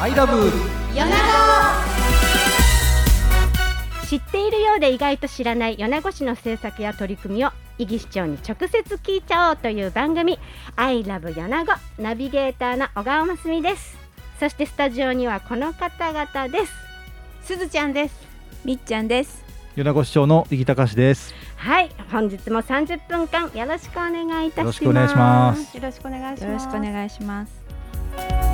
アイラブ米知っているようで意外と知らない米子市の政策や取り組みを伊木市長に直接聞いちゃおうという番組「アイラブ米子」ナビゲーターの小川真澄です。そしてスタジオにはこの方々です。すずちゃんです。みっちゃんです。米子市長の井木隆です。はい本日も30分間よろしくお願いいたします。よろしくお願いします。よろしくお願いします。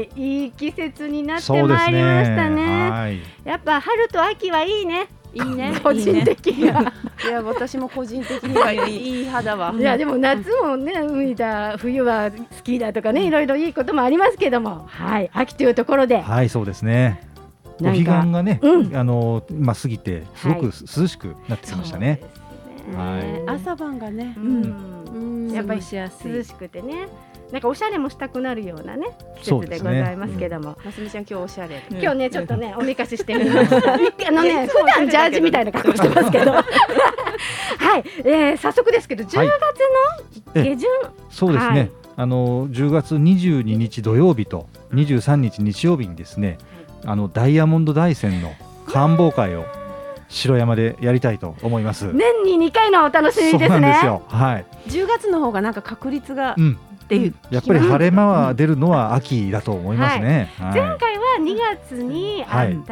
よろしくお願いい季節になってまいりましたね。はい。やっぱ春と秋はいいね。いいね。個人的には。いや私も個人的にはいい。いい肌は。いやでも夏もね海だ冬はスキーだとかねいろいろいいこともありますけども。はい。秋というところで。はいそうですね。お彼岸がね、うん。あのまあ過ぎてすごくはい涼しくなってきましたね、はい。朝晩がねう。うん。んやっぱり涼しくてねなんかおしゃれもしたくなるようなね季節でございますけども、ますみちゃん今日おしゃれ。今日ねちょっとねおめかししてみました あのね普段ジャージみたいな格好してますけど。はい、えー、早速ですけど10月の下旬、そうですね、はい。あの10月22日土曜日と23日日曜日にですね、あのダイヤモンド大山の観望会を城山でやりたいと思います。年に2回のお楽しみですね。なんですよ。はい。10月の方がなんか確率がうん。っていう。やっぱり晴れ間は出るのは秋だと思いますね。はい。前回は2月に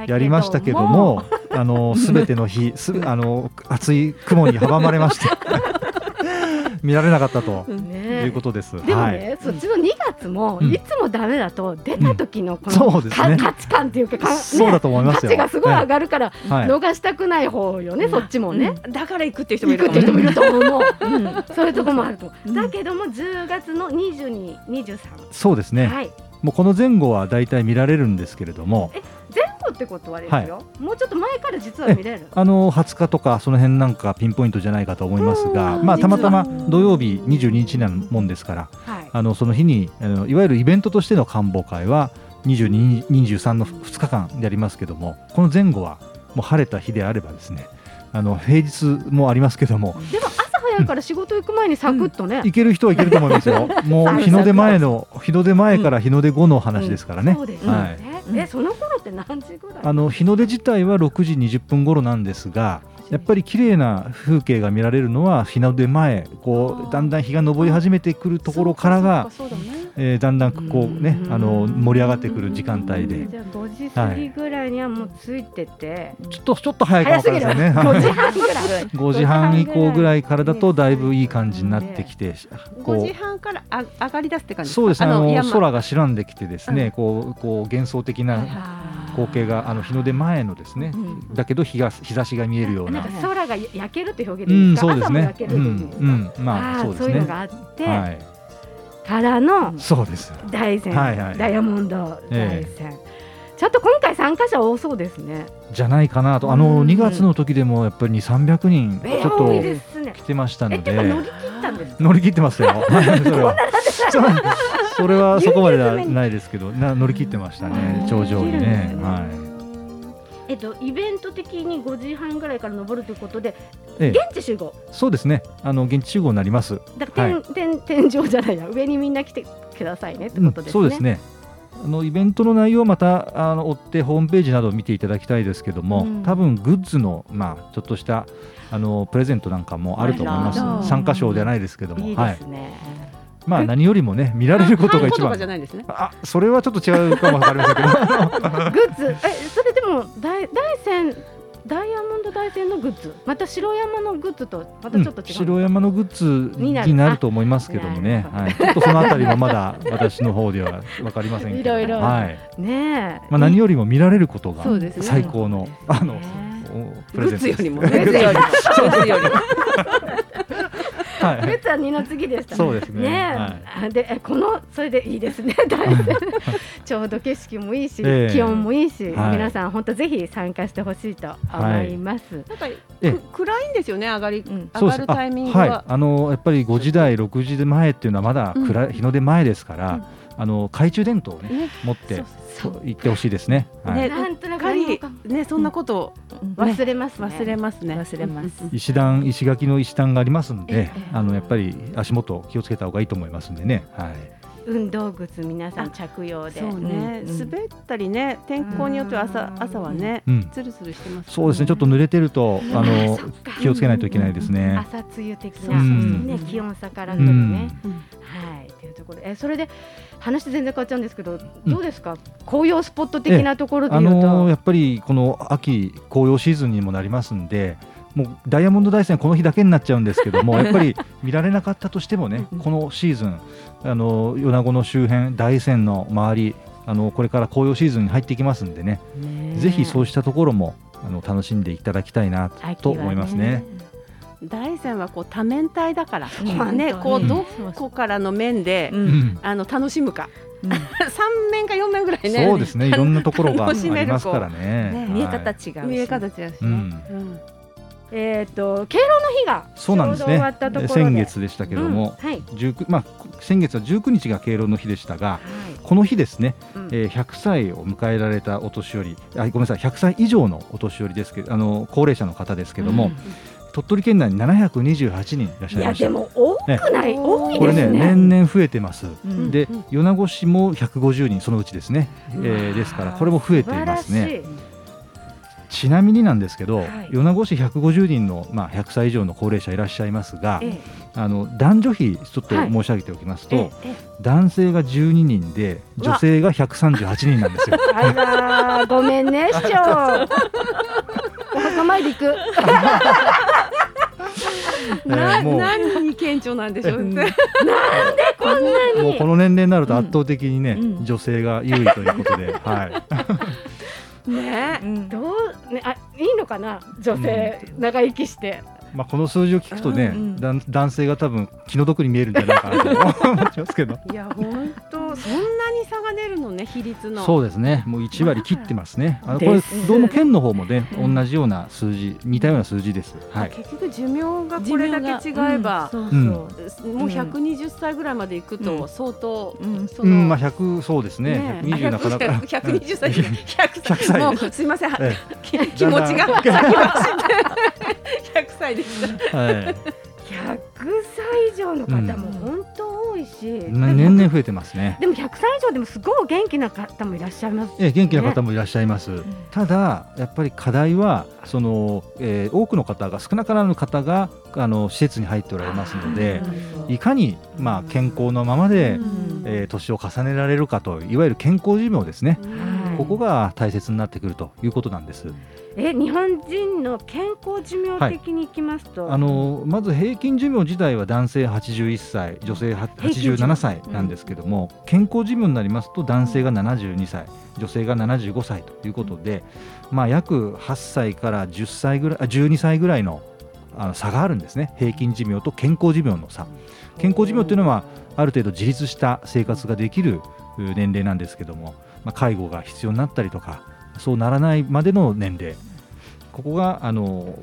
やりましたけども、あのすべての日、すあの厚い雲に阻まれまして、見られなかったとねいうことです。でもはい。ね、そっちの2月もうん。いつもダメだと出た時のこその、うですね。か価値観っていうかか、ね、そうだと思いますよ。価値がすごい上がるから、はい。逃したくない方よね、そっちもね。だから行くっていう人もいるかも行くって人もいると思う。も ううん。そういうところもあると、うん。だけども10月の22、23、そうですね。はい、もうこの前後はだいたい見られるんですけれども、前後ってことはですよ、もうちょっと前から実は見れる。あの20日とかその辺なんかピンポイントじゃないかと思いますが、うんまあたまたま土曜日22日なもんですから、はい、あのその日にあのいわゆるイベントとしての観望会は22、23の2日間やりますけども、この前後はもう晴れた日であればですね、あの平日もありますけども、でもいから仕事行く前にサクッとね、行ける人は行けると思いますよ。もう日の出前の日の出前から日の出後の話ですからね。そうですよはい。ね、えその頃って何時ぐらい？あの日の出自体は6時20分頃なんですが、やっぱり綺麗な風景が見られるのは日の出前、こうだんだん日が昇り始めてくるところからが、ねえーだんだんこうねうん。あの盛り上がってくる時間帯で、じゃあ5時過ぎぐらいにはもうついてて、ちょっとちょっと早いかも早わからすぎるないですよね。5時半ぐらい5時半以降ぐらいからだとだいぶいい感じになってきて、5こ時半からあ上がり出すって感うじそうですねあの山。空が白んできてですね、うん。こうこう幻想的な光景があの日の出前のですね、うんだけど日が日差しが見えるような。空が焼けるって表現うん、ですか、そうですね焼。けうん、るっていうんうん、まあ、そうですね。いうのがあって、はい、からのそうです。大山、はいはいダイヤモンド大え山、ちょっと今回参加者多そうですね。じゃないかなと、あうのん2月の時でもやっぱり2、300人えちょっと。来てましたえので、乗り切ったんですか？乗り切ってましたよ。は いそれは。それはそこまではないですけど、な乗り切ってましたね、頂上にね。はえっとイベント的に5時半ぐらいから登るということで、い。ええ、現地集合？そうですね。あの現地集合になります。だからは天、天天井じゃないや上にみんな来てくださいねってうんことですね。そうですね。あのイベントの内容はまたあの追ってホームページなどを見ていただきたいですけども、うん多分グッズのまあちょっとしたあのプレゼントなんかもあると思います。参加賞じゃないですけども、いいはい。ですね。まあ何よりもね見られることが一番。あ、それはちょっと違うかもわかりませんけど。グッズ。えそれでも大大山ダイヤモンド大山のグッズ。また白山のグッズとまたちょっと違う、城山のグッズになる。と思いますけどもね、あはい、ちょっとそのあたりはまだ私の方では分かりませんけど、いろいろ。はい。ねえ、まあ、何よりも見られることが最高の、あのね。おプレゼントです。グッズよりもね。グッズよりもはい。グッズは二の次でしたそうですね。ねえ、はい。あでえこのそれでいいですね。ちょうど景色もいいし、ええ。気温もいいし、はい。皆さん本当ぜひ参加してほしいと思います、なんかえく暗いんですよね上がりうん。上がるタイミングあはあのやっぱり5時台6時前っていうのはまだ暗い、日の出前ですから、あの懐中電灯をねね。持ってそう行ってほしいですね。はいねなんとなくねそんなこと忘れますね。忘れますね。忘れます石段石垣の石段がありますんでええ、あのやっぱり足元気をつけた方がいいと思いますんでね。はい。運動靴皆さん着用で。そうね、うん滑ったりね天候によっては朝うん。朝はね、うん。つるつるしてます、そうですね。ちょっと濡れてるとああの気をつけないといけないですね。朝露的な、うん。ね。気温差からくるね。うん。はい。というところえそれで話全然変わっちゃうんですけど、どうですか？紅葉スポット的なところでうと。のやっぱりこの秋紅葉シーズンにもなりますんで。もうダイヤモンド大山この日だけになっちゃうんですけども やっぱり見られなかったとしてもねこのシーズンあの米子の周辺大山の周りあのこれから紅葉シーズンに入っていきますんでねぜひそうしたところもあの楽しんでいただきたいなと思いますね。大山はこう多面体だから、うん。ねこううんどこからの面で、うん。うん。あの楽しむか、三面か四面ぐらいねそうですね。いろんなところがあ楽しめるりますからね。ね見えはい方違うし見え方違うしね、うん。うんえっ、と敬老の日がそうなんですね。ったところで。先月でしたけども、うんはい、19まあ、先月は19日が敬老の日でしたがはい。この日ですね、うん。えー100歳を迎えられたお年寄りあごめんなさい100歳以上のお年寄りですけどあの高齢者の方ですけども、うん。鳥取県内に728人いらっしゃいました。でも多くない、ね多いこれですね。ね年々増えてます、うん。でうん。米子市も150人そのうちですね、えーですからこれも増えていますねちなみになんですけど、はい。米子市150人の、まあ、100歳以上の高齢者いらっしゃいますが、えあの男女比ちょっとはい。申し上げておきますと、ええ男性が12人で女性が138人なんですよ。あらーごめんね 市長。お墓参り行く。なえーもう。何に顕著なんでしょうね。こんなに？もうこの年齢になると圧倒的にね、うん。女性が優位ということで、はい。ねうん。どうねあいいのかな？女性、長生きしてまあこの数字を聞くとね、うんだん男性が多分気の毒に見えるんじゃないかなと思いますけど。いや本当そんなに差が出るのね比率の。そうですね。もう1割切ってますね。あのこれどうも県の方もね、うん。同じような数字、似たような数字です。はい。結局寿命がこれだけ違えば、そうう。ん。もう120歳ぐらいまでいくうとん。相当、うん。その、うん、まあ100そうですね。ね120なかなか。120歳じゃない100 100歳。もうすいません、え気 気持ちが先走って。100歳でした。はい。100歳以上の方も本当多いし、でも年々増えてますね。でも100歳以上でもすごいお元気な方もいらっしゃいますええ元気な方もいらっしゃいます。んただやっぱり課題はその、えー多くの方が少なからぬ方があの施設に入っておられますので、いかにまあ健康のままで、うんえー年を重ねられるかといわゆる健康寿命ですね。はいここが大切になってくるということなんです。え日本人の健康寿命的にいきますと、あのまず平均寿命自体は男性81歳、女性は平均寿命87歳なんですけども、健康寿命になりますと男性が72歳、女性が75歳ということで、まあ約8歳から10歳ぐらい、あ12歳ぐらいのあの差があるんですね。平均寿命と健康寿命の差。健康寿命というのはある程度自立した生活ができるう年齢なんですけども、まあ、介護が必要になったりとかそうならないまでの年齢。ここがあの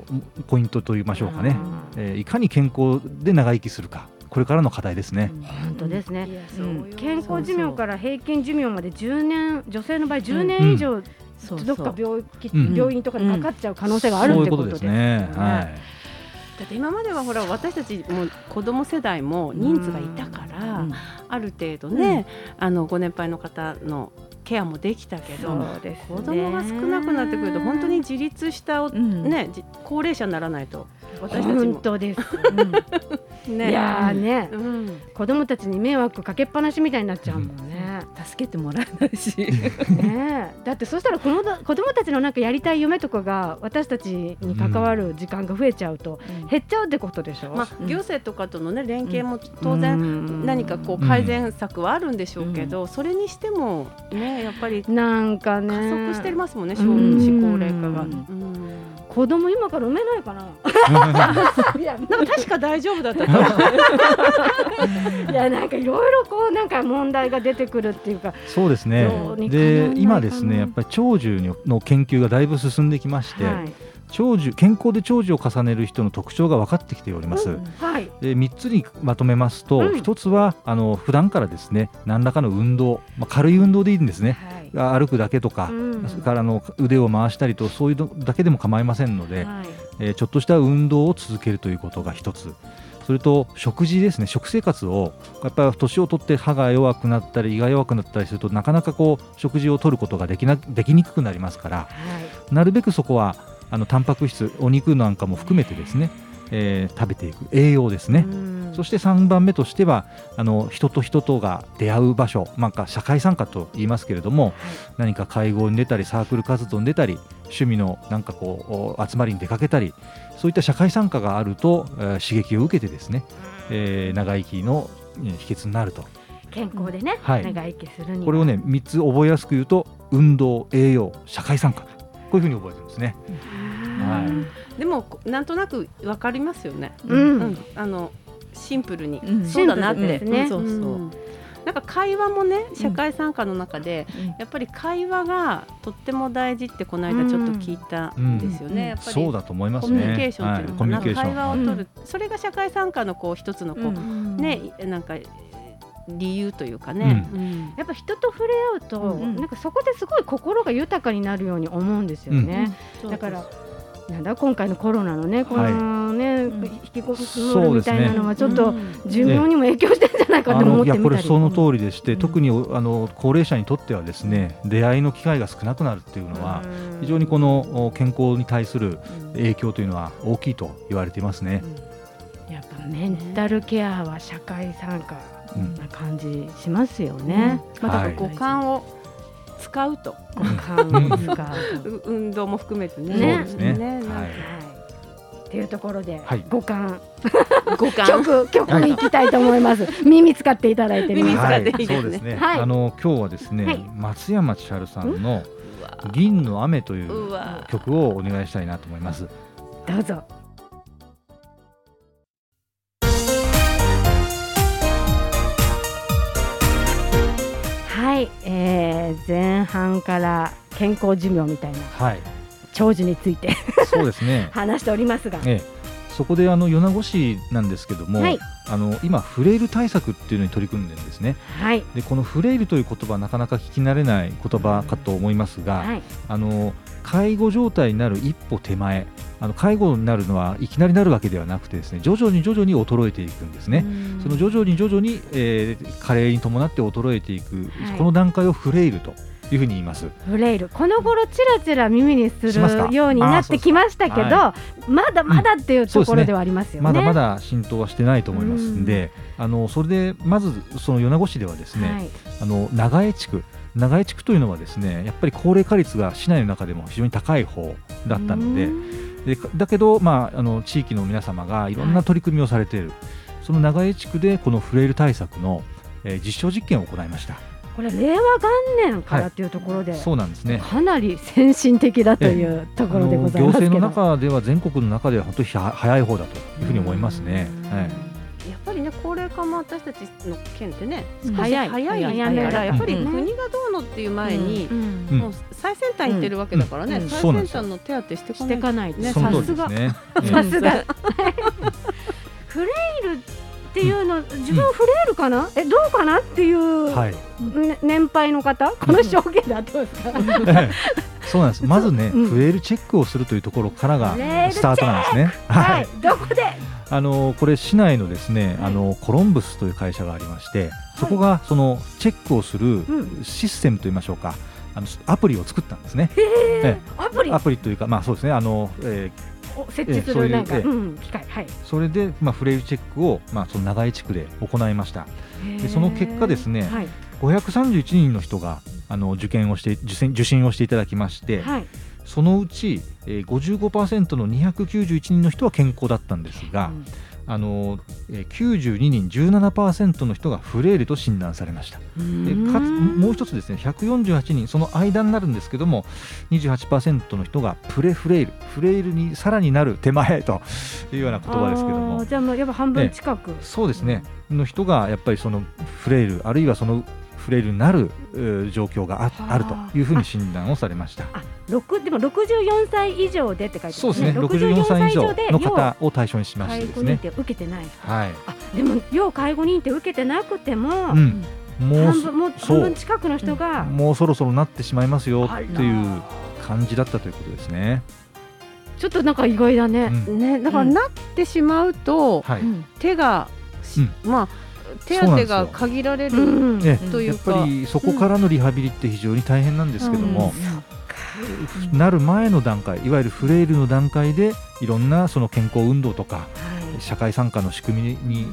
ポイントと言いましょうかね、えーいかに健康で長生きするか。これからの課題ですね。本当ですね、うん。健康寿命から平均寿命まで10年女性の場合10年以上そうどっか病気、うん。病院とかにかかっちゃう可能性があるそういうこってこととですね。ねはい。だって今まではほら私たちも子供世代も人数がいたから、うん。ある程度ね、あのご年配の方のケアもできたけど、ね。子供が少なくなってくると本当に自立したお、うん。ねじ高齢者にならないと私たち本も当です、ね。いやーね、うん、子供たちに迷惑かけっぱなしみたいになっちゃうもんね。助けてもらえないし。ねえ。だってそしたら子供子供たちのなんかやりたい夢とかが私たちに関わる時間が増えちゃうと減っちゃうってことでしょ？まあ、うん。行政とかとのね連携も当然然何かこう改善策はあるんでしょうけど、それにしてもねやっぱりなんかね。加速してますもんね、少うん。子高齢化が。ううんん子供今から産めないかな。いやなんか確か大丈夫だったと思ういやなんかいろいろこうなんか問題が出てくるっていうか。そうですねで今ですねやっぱり長寿の研究がだいぶ進んできまして、はい。長寿健康で長寿を重ねる人の特徴が分かってきております。はい。で3つにまとめますと、うん1つはあの普段からですね何らかの運動、まあ、軽い運動でいいんですね。はい。歩くだけとか、うん。それからあの腕を回したりとそういうのだけでも構いませんので、はい。えーちょっとした運動を続けるということが一つ。それと食事ですね。食生活をやっぱり年を取って歯が弱くなったり胃が弱くなったりするとなかなかこう食事を取ることができなできにくくなりますからはい。なるべくそこはあのタンパク質お肉なんかも含めてですね、えー食べていく。栄養ですね、うんそして3番目としてはあの人と人とが出会う場所、まあ、社会参加と言いますけれども何か会合に出たりサークル活動に出たり趣味のなんかこうお集まりに出かけたりそういった社会参加があると、えー刺激を受けてですね、えー長生きのえー秘訣になると。健康でね、はい。長生きするには。これをね3つ覚えやすく言うと運動栄養社会参加。こういうふうに覚えてるんですね。はい。でもこなんとなくわかりますよね。うん。うん。あのシンプルに、うんそうだなって、ね。うん。そうそう。うん。なんか会話もね社会参加の中で、やっぱり会話がとっても大事ってこの間ちょっと聞いたんですよね。うん。やっぱりそうだと思いますコミュね。ニケーションっていうのかな、はい。会話を取る、うそれが社会参加のこう一つのこう、うん。ねなんか理由というかね。うん。やっぱ人と触れ合うと、うん。なんかそこですごい心が豊かになるように思うんですよね。だからなんだ今回のコロナのねこのね、うん。引きこもるみたいなのはちょっとうん寿命にも影響してんじゃないかあと思ってみたり。れその通りでして、うん特におあの高齢者にとってはですね出会いの機会が少なくなるっていうのは、うん。非常にこのお健康に対する影響というのは大きいと言われていますね。やっぱメンタルケアは社会参加うんな感じしますよね。まあ、だから五感を使う。う運動も含めてね。ねそうですねなん。かはいはい。っていうところで、はい五感五感。曲曲に行きたいと思います。耳使っていただいて耳使っていいですねそうですね。はいあの今日はですね、はい松山千春さん。の銀の雨という曲をお願いしたいなと思います。どうぞ。はい、えー、前半から健康寿命みたいなはい、長寿についてそうですね。話しておりますが、ええ、そこであの米子市なんですけども、はい。あの今フレイル対策っていうのに取り組んでるんですね。はい、でこのフレイルという言葉なかなか聞き慣れない言葉かと思いますが、はい、あの介護状態になる一歩手前あの介護になるのはいきなりなるわけではなくてですね徐々に徐々に衰えていくんですね。その徐々に徐々に、えー、加齢に伴って衰えていく、はい。この段階をフレイルというふうに言います。フレイル。この頃ちらちら耳にするようになってきましたけど、あまだまだっていうところではありますよね。まだまだ浸透はしてないと思います。ん。で、あのそれでまずその米子市ではですね、はい、あの長江地区。長江地区というのはですねやっぱり高齢化率が市内の中でも非常に高い方だったのでうん。でだけど、まあ、あの地域の皆様がいろんな取り組みをされている、その長江地区でこのフレイル対策の、えー実証実験を行いました。これ令和元年からっていうところで、そうなんですね。かなり先進的だというところでございますけど。行政の中では全国の中では本当には早い方だというふうに思いますね。うん。はい。やっぱりね高齢化も私たちの県ってね少し早い。早い。からやっぱりうん国がどうのっていう前に、うん。うん。もう最先端行ってるわけだからね、うん。うん。最先端の手当てしていかしてないね。さすが。さすが。フレイルっていうの、自分フレイルかな、えどうかな？っていう、えはい。ね年配の方？この証言だとですか、そうなんです。まずね、うん。フレイルチェックをするというところからがスタートなんですね。ははい。い。どこで？あのこれ市内のですね、はいあのコロンブスという会社がありまして、そこがそのチェックをするうん。システムといいましょうか、あのアプリを作ったんですね。アプリ？アプリというか、まあそうですね、あの、えを設置するなんか、機械はい。ーそれでまあフレイルチェックをまあその長井地区で行いました。でその結果ですねはい。531人の人があの受験をして受診受診をしていただきまして、はい。そのうち、えー、55%の291人の人は健康だったんですが、うんあのえー92人17%の人がフレイルと診断されました。でかつもう一つですね148人その間になるんですけども28%の人がプレフレイルフレイルにさらになる手前というような言葉ですけどあもーじゃあもうやっぱ半分近く、そうですね。の人がやっぱりそのフレイルあるいはそのフレイルになるえー状況がああ。るというふうに診断をされました。六でも64歳以上でって書いてますね。そうですね64歳以上の方を対象にしましてですね。介護認定受けてない。はい。あでも要介護認定受けてなくても、うん。もう半分もうそう。半分近くの人が、もうそろそろなってしまいますよっていう感じだったということですね。ちょっとなんか意外だね。うん。ね、だからうん。なってしまうと、はい、うん。手が、しまあ手当てが限られる、というか。やっぱりそこからのリハビリって非常に大変なんですけども、うん。なる前の段階いわゆるフレイルの段階でいろんなその健康運動とかはい。社会参加の仕組みに、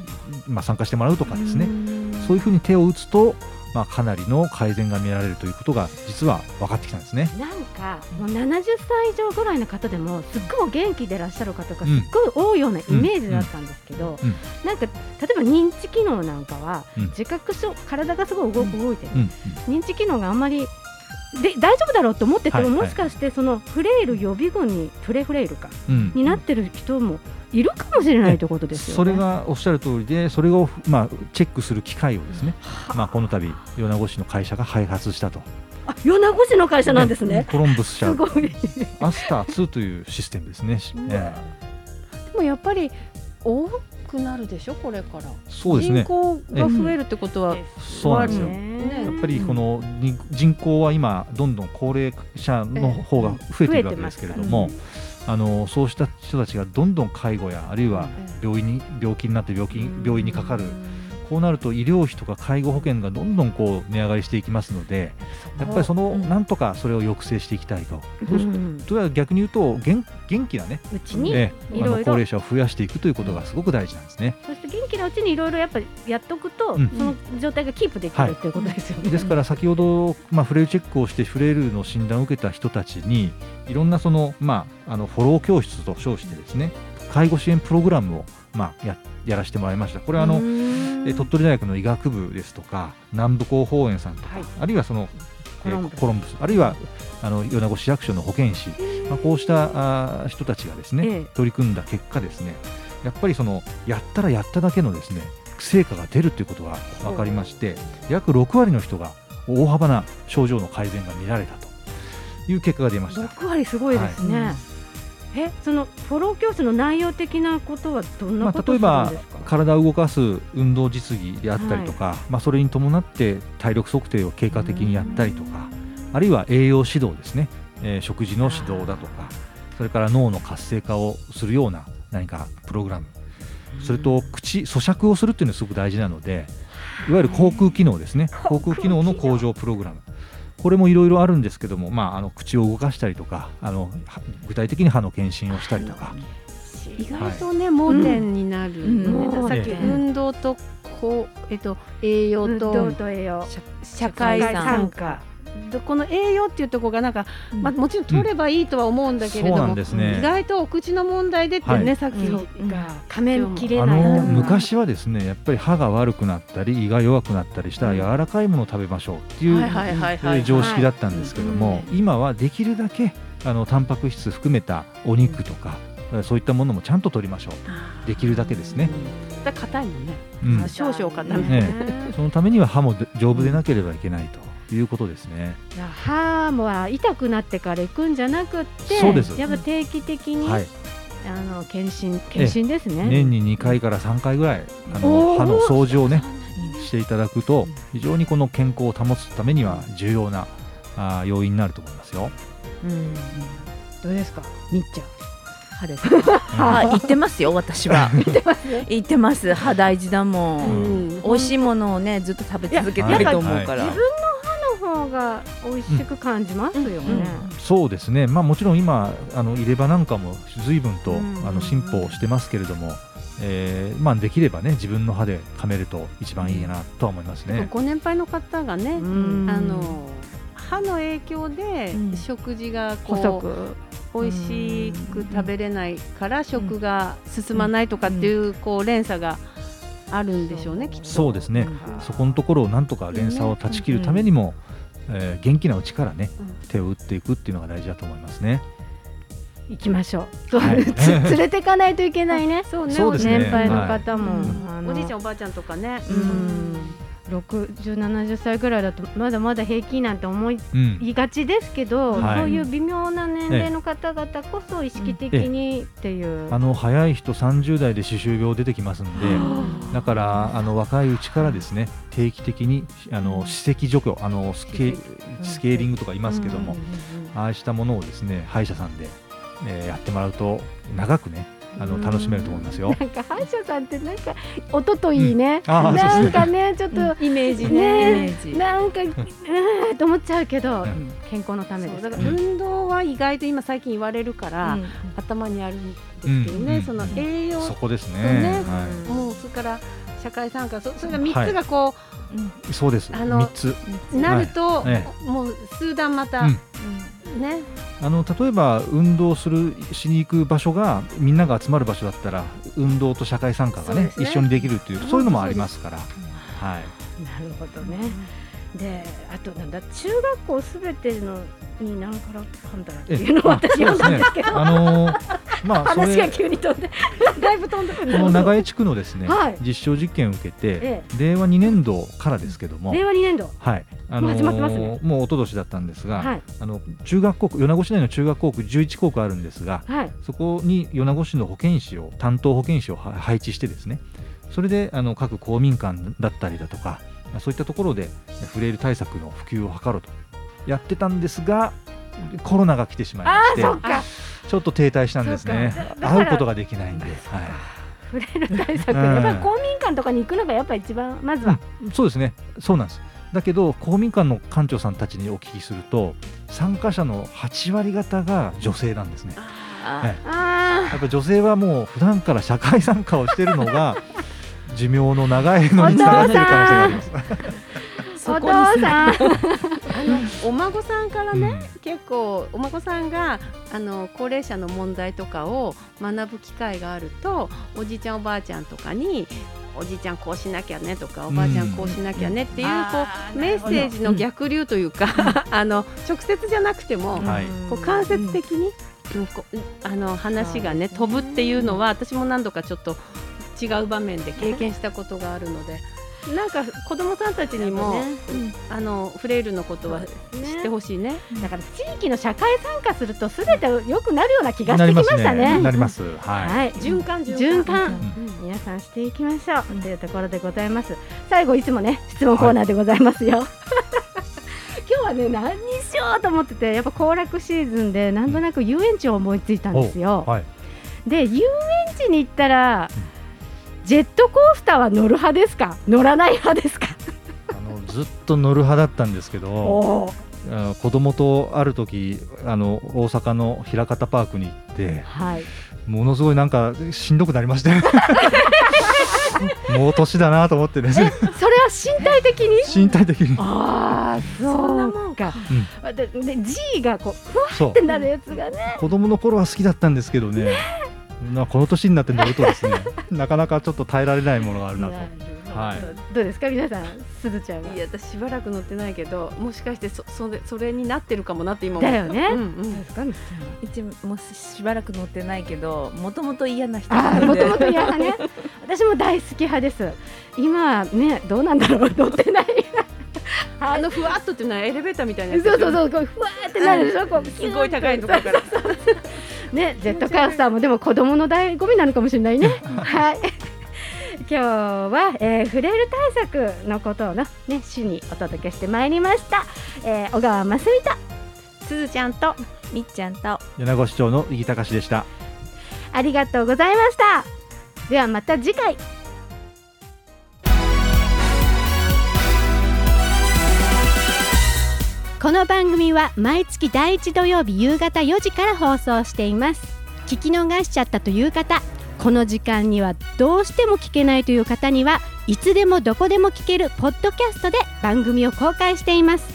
まあ、参加してもらうとかですね、うん。そういうふうに手を打つと、まあ、かなりの改善が見られるということが実は分かってきたんですね。なんかもう70歳以上ぐらいの方でもすっごいお元気でいらっしゃる方がすっごい多いようなイメージだったんですけど、なんか例えば認知機能なんかはうん。自覚症体がすごい動く動いてる、うん。認知機能があんまりで大丈夫だろうと思ってても、もしかしてそのフレイル予備軍にプレフレイルかうん。になってる人もいるかもしれないということですよね。それがおっしゃる通りでそれを、まあ、チェックする機会をですね、まあ、この度米子市の会社が開発したとあ米子市の会社なんですね。コロンブス社すごい。アスター2というシステムですね。ええでもやっぱり多くなるでしょこれから、そうですね人口が増えるってことは、そうなんですよ。ねやっぱりこのに人口は今どんどん高齢者の方が増えているわけですけれども、あのそうした人たちがどんどん介護やあるいは病院に病気になって病気病院にかかるこうなると医療費とか介護保険がどんどんこう値上がりしていきますのでやっぱりそのうん。なんとかそれを抑制していきたいと。うん。とは逆に言うと元元気なね、うちに、ええあの高齢者を増やしていくということがすごく大事なんですね。そして元気なうちにいろいろやっぱりやっとくと、うん。その状態がキープできるということですよね。ですから先ほど、まあ、フレイルチェックをしてフレイルの診断を受けた人たちにいろんなその、まあ、あのフォロー教室と称してですね介護支援プログラムを、まあ、ややらせてもらいました。これはあの、え鳥取大学の医学部ですとか南部広報園さんとか、はい。あるいはそのえーコロンブス。コロンブスあるいはあの米子市役所の保健師、まあ、こうしたあー人たちがですね、ええ。取り組んだ結果ですねやっぱりそのやったらやっただけのですね成果が出るということが分かりまして約6割の人が大幅な症状の改善が見られたという結果が出ました。6割すごいですね。はい。えそのフォロー教室の内容的なことはどんなまあ、こと例えばするんですか、体を動かす運動実技であったりとか、まあ、それに伴って体力測定を経過的にやったりとかあるいは栄養指導ですね、えー食事の指導だとかそれから脳の活性化をするような何かプログラム。それと口咀嚼をするっていうのがすごく大事なのでい。わゆる口腔機能ですね。口腔機能。の向上プログラム。これもいろいろあるんですけども、まあ、あの口を動かしたりとかあのは具体的に歯の検診をしたりとか意外とね、盲点になる、うん。ねさっきええ運動とこう、えっと、栄養運動とと栄養。社会参加。でこの栄養っていうところがなんか、まあ、もちろん取ればいいとは思うんだけれども、んですね。意外とお口の問題でってね、はい。さっき、そうか。仮面切れない昔はですねやっぱり歯が悪くなったり胃が弱くなったりしたら柔らかいものを食べましょうっていう、常識だったんですけども、今はできるだけあのタンパク質含めたお肉とかえーそういったものもちゃんと取りましょう。できるだけですね、だ硬いもんね、うん。あ少々硬め、ねそのためには歯も丈夫でなければいけないということですね、歯も痛くなってから行くんじゃなくってやっぱ定期的に、はい、あの検診検診ですね。年に2回から3回ぐらいあの歯の掃除をねしていただくと非常にこの健康を保つためには重要なあー要因になると思いますよ。うん。どうですかみっちゃん歯ですあ、言ってますよ、私は。言ってます？言ってます。歯大事だも。うんん美味しいものをね、ずっと食べ続けてると思うから。自分の歯の方が美味しく感じますよね。そうですね、まあ、もちろん今あの入れ歯なんかも随分と、うんあの進歩してますけれども、えーまあ、できればね自分の歯で噛めると一番いいなとは思いますね。ご年配の方がね、うんあの歯の影響でうん食事がこ細う、く美味しく食べれないから食が進まないとかっていうこう連鎖があるんでしょうね、きっと。そうですね、そこのところをなんとか連鎖を断ち切るためにも、えー元気なうちからね手を打っていくっていうのが大事だと思いますね。行きましょう。はい。つ連れていかないといけないね。そうねそうですね。年配の方も、おじいちゃんおばあちゃんとかね、うん60、70歳ぐらいだとまだまだ平気なんて思いうんがちですけど、はい。そういう微妙な年齢の方々こそ意識的にっていう。あの早い人30代で歯周病出てきますんでだからあの若いうちからですね定期的にあの歯石除去あのスケスケーリングとか言いますけども、ああしたものをですね歯医者さんで、えーやってもらうと長くねあの楽しめると思いますよ。なんか歯医者さんってなんか音といいね、なんかねちょっと、イメージねねイメージ。なんかうーんと思っちゃうけど、うん。健康のためです。そうだから運動は意外と今最近言われるから、うん。頭にあるんですけどね、うん。その栄養そこですね。もうそれから社会参加そそれが3つがこい、そうです。あの三つ。う、なると、え。もう数段また、うん。ねあの例えば運動するしに行く場所がみんなが集まる場所だったら運動と社会参加がねね一緒にできるっていうそういうのもありますから。はい。なるほどね。で、あとなんだ中学校すべてのになんからかんだらっていうのを私読んだんですけ？ど、あのー まあそ話がれ急に飛んで だいぶ飛んでくる。この長江地区のですね、はい。実証実験を受けて、え令和2年度からですけども、令和2年度。はい、あもう始まってますね。もう一昨年だったんですが、はい。あの中学校区米子市内の中学校区11校区あるんですが、はい。そこに米子市の保健師を担当保健師をは配置してですねそれであの各公民館だったりだとかそういったところでフレイル対策の普及を図ろうとやってたんですがコロナが来てしまいましてちょっと停滞したんですね。会うことができないんで、はい。フレイル対策、うん。やっぱり公民館とかに行くのがやっぱり一番まずは、そうですね。そうなんです。だけど公民館の館長さんたちにお聞きすると参加者の8割方が女性なんですね。ああやっぱ女性はもう普段から社会参加をしているのが 寿命の長いのにつながっている可能性があります。あお父さん。あのお孫さんからね、うん。結構お孫さんがあの高齢者の問題とかを学ぶ機会があるとおじいちゃんおばあちゃんとかにおじいちゃんこうしなきゃねとかおばあちゃんこうしなきゃねっていう,、うん。こうメッセージの逆流というか、あの直接じゃなくても、はい。こう間接的に、あの話がね飛ぶっていうのは私も何度かちょっと違う場面で経験したことがあるので。なんか子供さんたちにも、ね。あのフレイルのことは知ってほしいね。だから地域の社会参加するとすべて良くなるような気がしてきますしたね。ね。なります。ははい、循環循環、うん。皆さんしていきましょう。というところでございます。最後いつもね質問コーナーでございますよ、今日はね何にしようと思っててやっぱ行楽シーズンでなんとなく遊園地を思いついたんですよ。い。、はい。で遊園地に行ったらジェットコースターは乗る派ですか？乗らない派ですか？あのずっと乗る派だったんですけど、子供とある時あの大阪の枚方パークに行って、はい。ものすごいなんかしんどくなりましたよ。もう年だなと思ってね、それは身体的に？身体的に。ああそうか、うでで G がこうふわってなるやつがね。子供の頃は好きだったんですけどね。なこの年になって乗るとですね、なかなかちょっと耐えられないものがあるなと。はい。どうですか？皆さんすずちゃんは？いや私しばらく乗ってないけどもしかしてそそれそれになってるかもなって今思だよね、うんうんですかみつさんうちもししばらく乗ってないけどもともと嫌な人あなので。ーもともと嫌派ね。私も大好き派です。今ねどうなんだろう？乗ってない。あのふわっとっていうのはエレベーターみたいなそうやつそうそうこうふわーってなるでしょ？こうすごい高いところからねジェットコースターもでも子供の醍醐味なのかもしれないね。はい。今日は、えーフレイル対策のことをのね主にお届けしてまいりました、えー小川真澄とすずちゃんとみっちゃんと。米子市長の井木隆でした。ありがとうございました。ではまた次回この番組は毎月第1土曜日夕方4時から放送しています。聞き逃しちゃったという方この時間にはどうしても聞けないという方にはいつでもどこでも聞けるポッドキャストで番組を公開しています。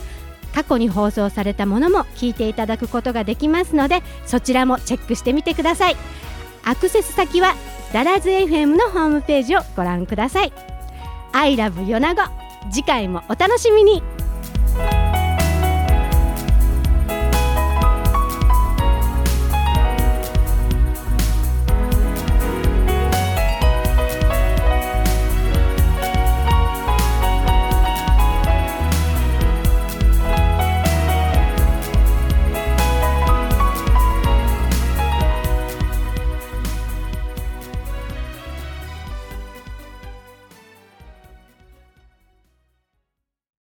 過去に放送されたものも聞いていただくことができますのでそちらもチェックしてみてください。アクセス先はダラズ FM のホームページをご覧ください。I love 米子次回もお楽しみに。